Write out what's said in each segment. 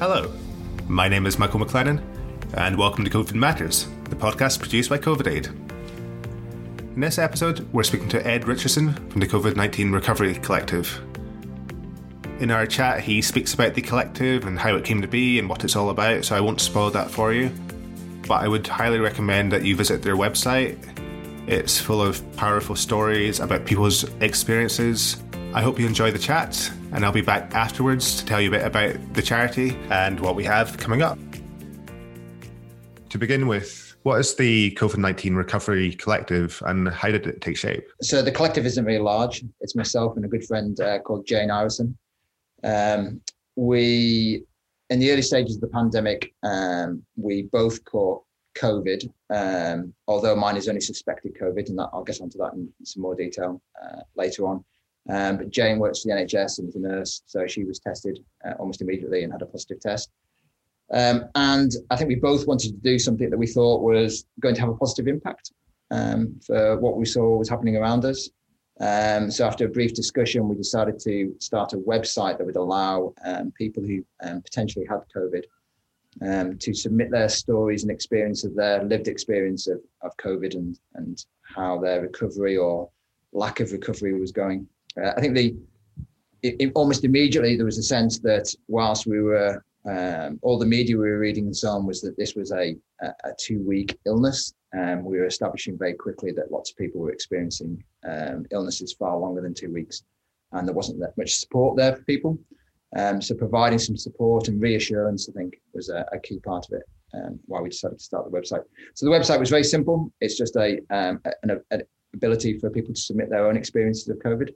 Hello, my name is Michael McLennan, and welcome to COVID Matters, the podcast produced by COVID Aid. In this episode, we're speaking to Ed Richardson from the COVID 19 Recovery Collective. In our chat, he speaks about the collective and how it came to be and what it's all about, so I won't spoil that for you. But I would highly recommend that you visit their website. It's full of powerful stories about people's experiences. I hope you enjoy the chat, and I'll be back afterwards to tell you a bit about the charity and what we have coming up. To begin with, what is the COVID 19 Recovery Collective and how did it take shape? So, the collective isn't very large. It's myself and a good friend uh, called Jane Ireson. Um, we, in the early stages of the pandemic, um, we both caught COVID, um, although mine is only suspected COVID, and that, I'll get onto that in some more detail uh, later on. Um, but Jane works for the NHS and is a nurse, so she was tested uh, almost immediately and had a positive test. Um, and I think we both wanted to do something that we thought was going to have a positive impact um, for what we saw was happening around us. Um, so after a brief discussion, we decided to start a website that would allow um, people who um, potentially had COVID to submit their stories and experience of their lived experience of, of COVID and, and how their recovery or lack of recovery was going. Uh, I think the it, it, almost immediately there was a sense that whilst we were um, all the media we were reading and so on was that this was a, a, a two week illness. Um, we were establishing very quickly that lots of people were experiencing um, illnesses far longer than two weeks, and there wasn't that much support there for people. Um, so providing some support and reassurance, I think, was a, a key part of it. Um, why we decided to start the website. So the website was very simple. It's just a um, an, an ability for people to submit their own experiences of COVID.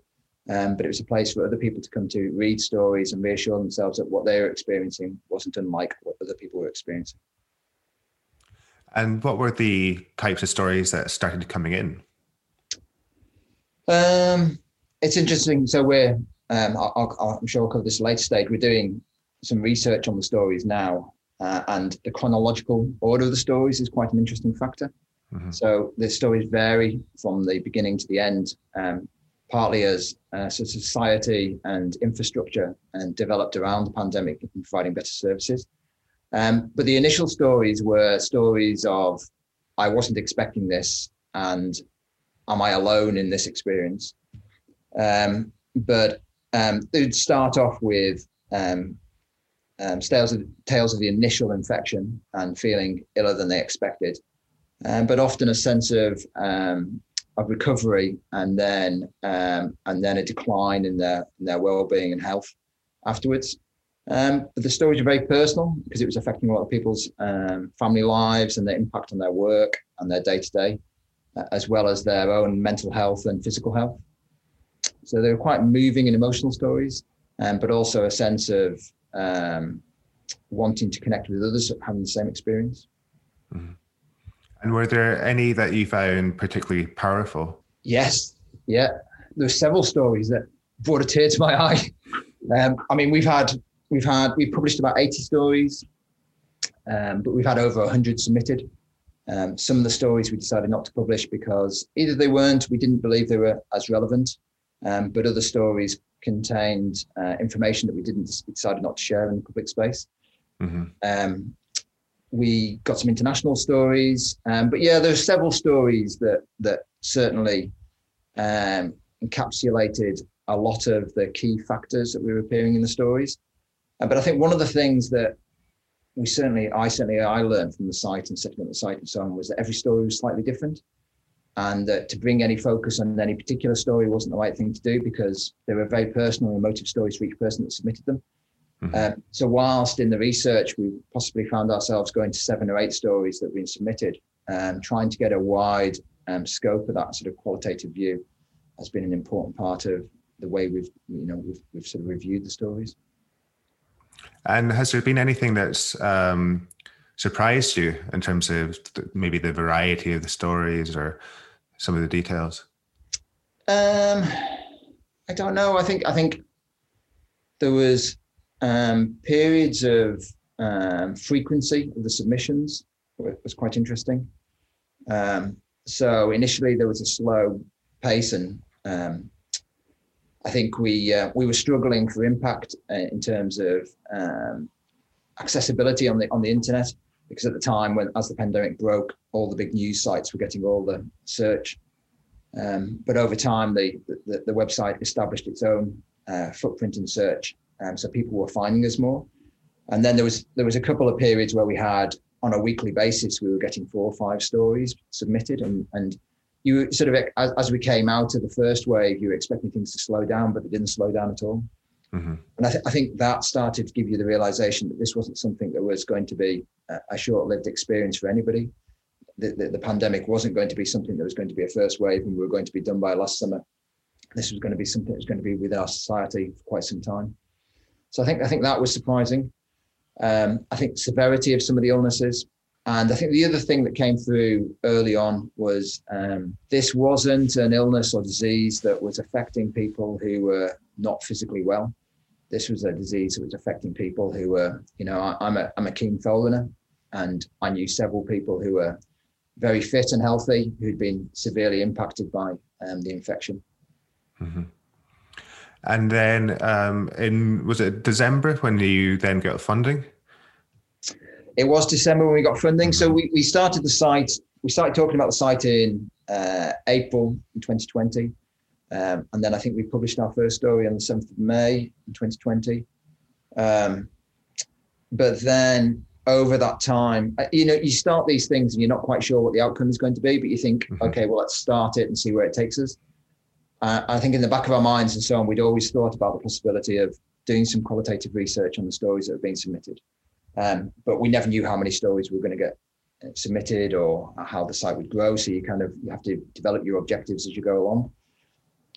Um, but it was a place for other people to come to read stories and reassure themselves that what they were experiencing wasn't unlike what other people were experiencing. And what were the types of stories that started coming in? Um, it's interesting. So we're, um, i am sure I'll cover this later stage. We're doing some research on the stories now, uh, and the chronological order of the stories is quite an interesting factor. Mm-hmm. So the stories vary from the beginning to the end. Um, partly as uh, society and infrastructure and developed around the pandemic and providing better services. Um, but the initial stories were stories of, I wasn't expecting this, and am I alone in this experience? Um, but um, they'd start off with um, um, tales, of, tales of the initial infection and feeling iller than they expected, um, but often a sense of of recovery and then um, and then a decline in their in their well-being and health afterwards. Um, but the stories are very personal because it was affecting a lot of people's um, family lives and the impact on their work and their day to day, as well as their own mental health and physical health. So they were quite moving and emotional stories, um, but also a sense of um, wanting to connect with others having the same experience. Mm-hmm. And were there any that you found particularly powerful? Yes, yeah. There were several stories that brought a tear to my eye. Um, I mean, we've had we've had we've published about 80 stories, um, but we've had over 100 submitted. Um, some of the stories we decided not to publish because either they weren't, we didn't believe they were as relevant, um, but other stories contained uh, information that we didn't decided not to share in the public space. Mm-hmm. Um, we got some international stories, um, but yeah, there's several stories that that certainly um, encapsulated a lot of the key factors that we were appearing in the stories. Uh, but I think one of the things that we certainly, I certainly, I learned from the site and setting up the site and so on was that every story was slightly different, and that to bring any focus on any particular story wasn't the right thing to do because they were very personal and emotive stories for each person that submitted them. Mm-hmm. Um, so whilst in the research we possibly found ourselves going to seven or eight stories that have been submitted, um, trying to get a wide um, scope of that sort of qualitative view has been an important part of the way we've you know we've, we've sort of reviewed the stories. And has there been anything that's um, surprised you in terms of maybe the variety of the stories or some of the details? Um, I don't know. I think I think there was um, periods of um, frequency of the submissions was quite interesting. Um, so initially there was a slow pace, and um, I think we uh, we were struggling for impact uh, in terms of um, accessibility on the on the internet because at the time when as the pandemic broke, all the big news sites were getting all the search. Um, but over time, the, the, the website established its own uh, footprint in search, um, so people were finding us more. And then there was there was a couple of periods where we had on a weekly basis we were getting four or five stories submitted, and and you sort of as, as we came out of the first wave, you were expecting things to slow down, but they didn't slow down at all. Mm-hmm. And I, th- I, think that started to give you the realization that this wasn't something that was going to be a, a short-lived experience for anybody. The, the, the, pandemic wasn't going to be something that was going to be a first wave and we were going to be done by last summer. This was going to be something that was going to be within our society for quite some time. So I think I think that was surprising. Um, I think severity of some of the illnesses, and I think the other thing that came through early on was um, this wasn't an illness or disease that was affecting people who were not physically well this was a disease that was affecting people who were, you know, I, am a I'm a keen fell runner, and I knew several people who were very fit and healthy who'd been severely impacted by um, the infection. Mm-hmm. And then um, in was it December when you then got funding? It was December when we got funding. So we, we started the site. We started talking about the site in uh, April in 2020. Um, and then I think we published our first story on the 7th of May in 2020. Um, but then over that time, uh, you know, you start these things and you're not quite sure what the outcome is going to be, but you think, mm-hmm. okay, well, let's start it and see where it takes us. Uh, I think in the back of our minds and so on, we'd always thought about the possibility of doing some qualitative research on the stories that have been submitted. Um, but we never knew how many stories we were going to get uh, submitted or how the site would grow. So you kind of you have to develop your objectives as you go along.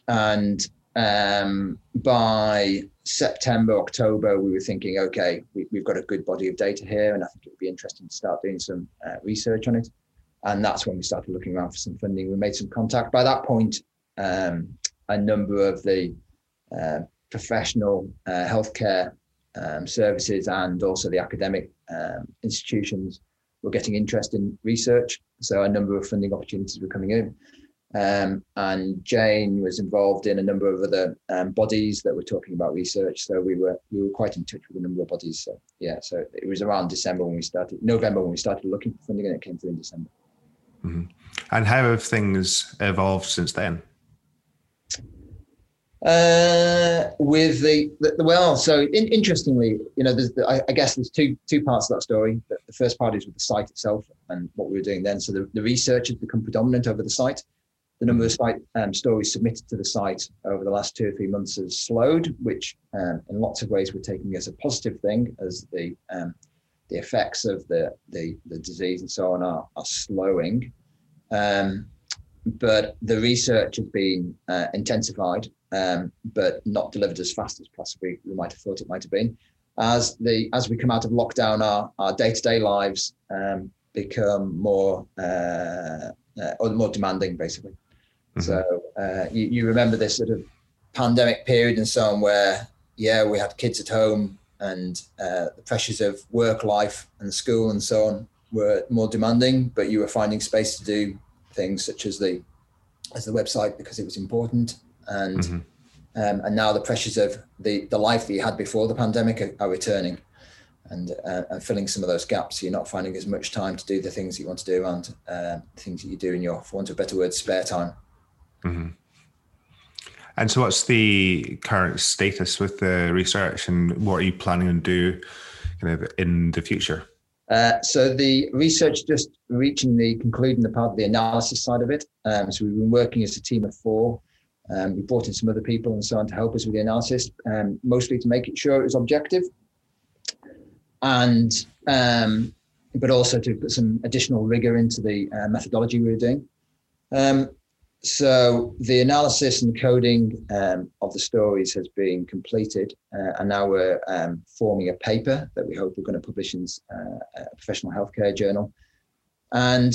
And um, by September, October, we were thinking, okay, we, have got a good body of data here, and I think it would be interesting to start doing some uh, research on it. And that's when we started looking around for some funding. We made some contact. By that point, um, a number of the uh, professional uh, healthcare um, services and also the academic um, institutions were getting interest in research. So a number of funding opportunities were coming in. Um, and Jane was involved in a number of other um, bodies that were talking about research. So we were we were quite in touch with a number of bodies. So yeah, so it was around December when we started, November when we started looking for funding, and it came through in December. Mm-hmm. And how have things evolved since then? Uh, with the, the, well, so in, interestingly, you know, there's the, I, I, guess there's two two parts of that story. The, the, first part is with the site itself and what we were doing then. So the, the research has become predominant over the site the number of site um, stories submitted to the site over the last two or three months has slowed, which um, in lots of ways we're taking as a positive thing, as the um, the effects of the, the, the disease and so on are, are slowing. Um, but the research has been uh, intensified, um, but not delivered as fast as possibly we might have thought it might have been. As the as we come out of lockdown, our our day to day lives um, become more uh, uh, or more demanding, basically. Mm-hmm. So uh, you, you remember this sort of pandemic period and so on, where yeah, we had kids at home and uh, the pressures of work life and school and so on were more demanding, but you were finding space to do things such as the as the website because it was important and mm-hmm. um, and now the pressures of the the life that you had before the pandemic are, are returning and, uh, and filling some of those gaps. You're not finding as much time to do the things you want to do around uh, things that you do in your, for want of a better word, spare time. Mm-hmm. And so, what's the current status with the research, and what are you planning to do, kind of in the future? Uh, so the research just reaching the concluding the part of the analysis side of it. Um, so we've been working as a team of four. Um, we brought in some other people and so on to help us with the analysis, um, mostly to make it sure it was objective, and um, but also to put some additional rigor into the uh, methodology we were doing. So the analysis and coding um, of the stories has been completed, uh, and now we're um, forming a paper that we hope we're going to publish in uh, a professional healthcare journal. And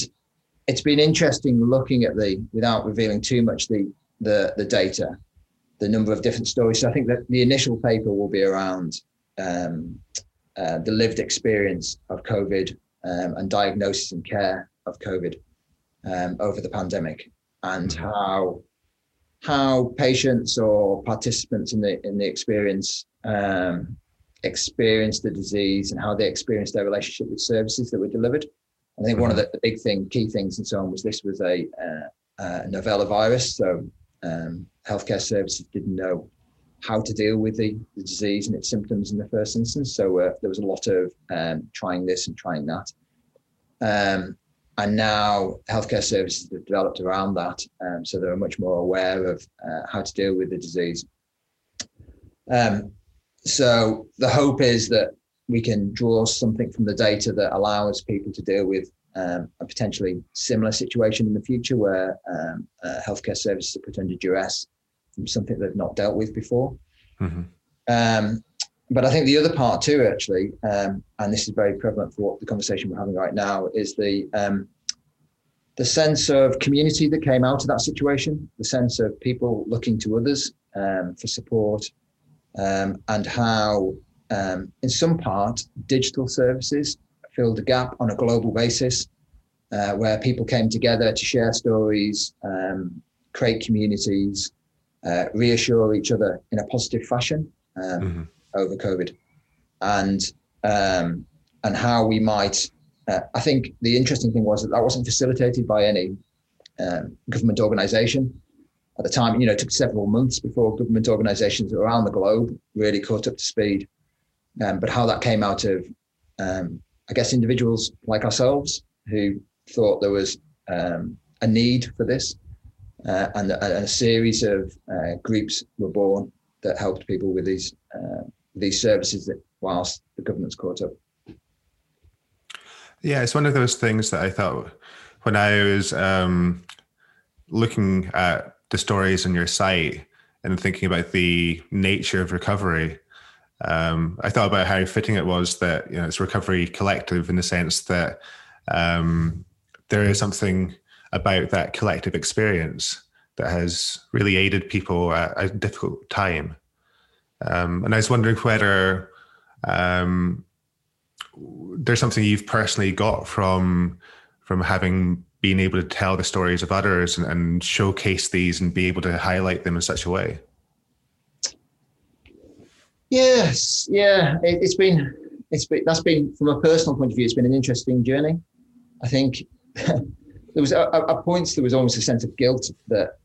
it's been interesting looking at the, without revealing too much, the the, the data, the number of different stories. So I think that the initial paper will be around um, uh, the lived experience of COVID um, and diagnosis and care of COVID um, over the pandemic and mm-hmm. how how patients or participants in the in the experience um, experienced the disease and how they experience their relationship with services that were delivered. I think one of mm-hmm. the, the, big thing, key things, and so on, was this was a, uh, a novella virus, so um, healthcare services didn't know how to deal with the, the disease and its symptoms in the first instance. So uh, there was a lot of um, trying this and trying that. Um, and now healthcare services have developed around that, um, so they're much more aware of uh, how to deal with the disease. Um, so the hope is that we can draw something from the data that allows people to deal with um, a potentially similar situation in the future where um, uh, healthcare services are put under duress from something they've not dealt with before. Mm-hmm. Um, but I think the other part too, actually, um, and this is very prevalent for what the conversation we're having right now, is the um, the sense of community that came out of that situation, the sense of people looking to others um, for support, um, and how, um, in some part, digital services filled a gap on a global basis, uh, where people came together to share stories, um, create communities, uh, reassure each other in a positive fashion mm-hmm. Over COVID, and um, and how we might. Uh, I think the interesting thing was that that wasn't facilitated by any um, government organisation at the time. You know, it took several months before government organisations around the globe really caught up to speed. Um, but how that came out of, um, I guess, individuals like ourselves who thought there was um, a need for this uh, and, a series of uh, groups were born that helped people with these uh, these services that whilst the government's caught up. Yeah, it's one of those things that I thought when I was um, looking at the stories on your site and thinking about the nature of recovery. Um, I thought about how fitting it was that you know it's recovery collective in the sense that um, there is something about that collective experience that has really aided people at a difficult time. Um, and I was wondering whether um, there's something you've personally got from from having been able to tell the stories of others and, and showcase these and be able to highlight them in such a way. Yes, yeah, it, has been it's been that's been from a personal point of view, it's been an interesting journey. I think there was a at points there was almost a sense of guilt that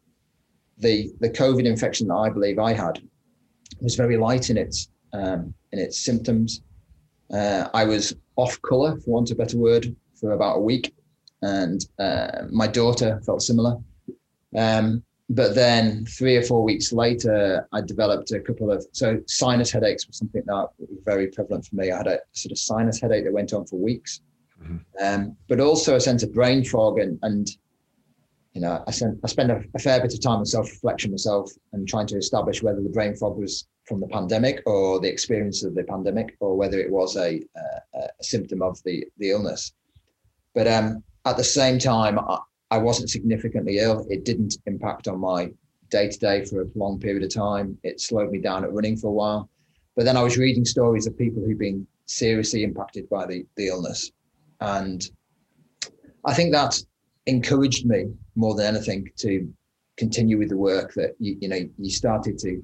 the the COVID infection that I believe I had was very light in its um, in its symptoms. Uh, I was off color, for want of a better word, for about a week, and uh, my daughter felt similar. Um, but then three or four weeks later, I developed a couple of so sinus headaches was something that was very prevalent for me. I had a sort of sinus headache that went on for weeks, mm-hmm. um, but also a sense of brain fog and and you know I spent I spent a, a fair bit of time on self reflection myself and trying to establish whether the brain fog was from the pandemic or the experience of the pandemic or whether it was a, a, a symptom of the the illness. But um, at the same time, I, I wasn't significantly ill. It didn't impact on my day to day for a long period of time. It slowed me down at running for a while. But then I was reading stories of people who've been seriously impacted by the, the illness. And I think that encouraged me more than anything to continue with the work that you, you know you started to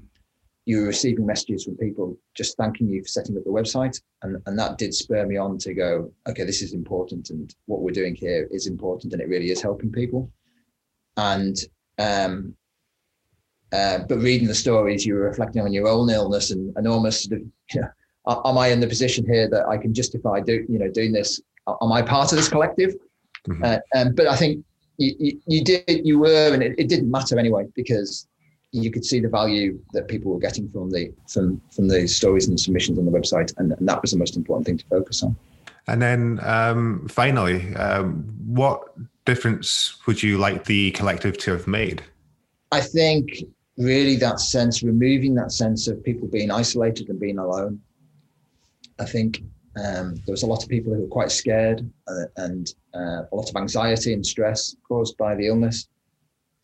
you were receiving messages from people just thanking you for setting up the website and, and that did spur me on to go okay this is important and what we're doing here is important and it really is helping people. And um uh, but reading the stories you were reflecting on your own illness and, and almost sort of you know am i in the position here that i can justify do you know doing this? Am i part of this collective mm-hmm. uh, um, but i think you, you, you, did you were and it, it didn't matter anyway because you could see the value that people were getting from the from from the stories and submissions on the website, and, and that was the most important thing to focus on. And then um, finally, um, what difference would you like the collective to have made? I think really that sense, removing that sense of people being isolated and being alone. I think um, there was a lot of people who were quite scared uh, and uh, a lot of anxiety and stress caused by the illness.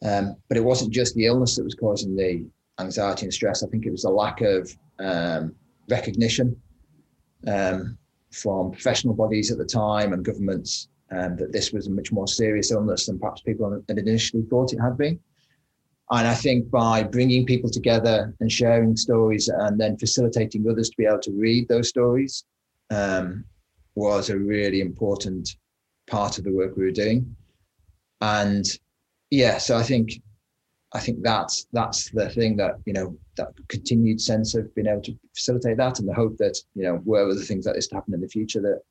Um, but it wasn't just the illness that was causing the anxiety and stress. I think it was the lack of um, recognition um, from professional bodies at the time and governments um, that this was a much more serious illness than perhaps people had initially thought it had been. And I think by bringing people together and sharing stories and then facilitating others to be able to read those stories um, was a really important part of the work we were doing. And yeah, so I think I think that's that's the thing that you know that continued sense of being able to facilitate that, and the hope that you know were other things like this to happen in the future that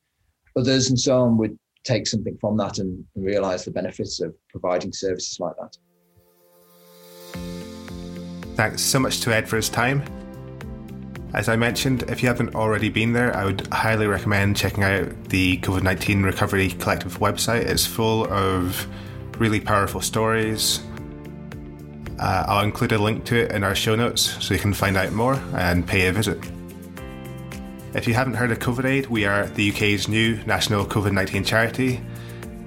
others and so on would take something from that and, and realize the benefits of providing services like that. Thanks so much to Ed for his time. As I mentioned, if you haven't already been there, I would highly recommend checking out the COVID 19 Recovery Collective website. It's full of really powerful stories. Uh, I'll include a link to it in our show notes so you can find out more and pay a visit. If you haven't heard of COVID Aid, we are the UK's new national COVID 19 charity.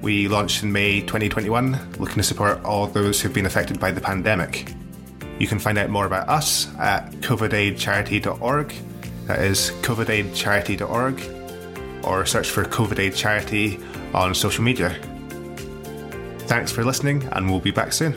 We launched in May 2021, looking to support all those who've been affected by the pandemic. You can find out more about us at covidaidcharity.org. That is covidaidcharity.org, or search for COVID Aid Charity on social media. Thanks for listening, and we'll be back soon.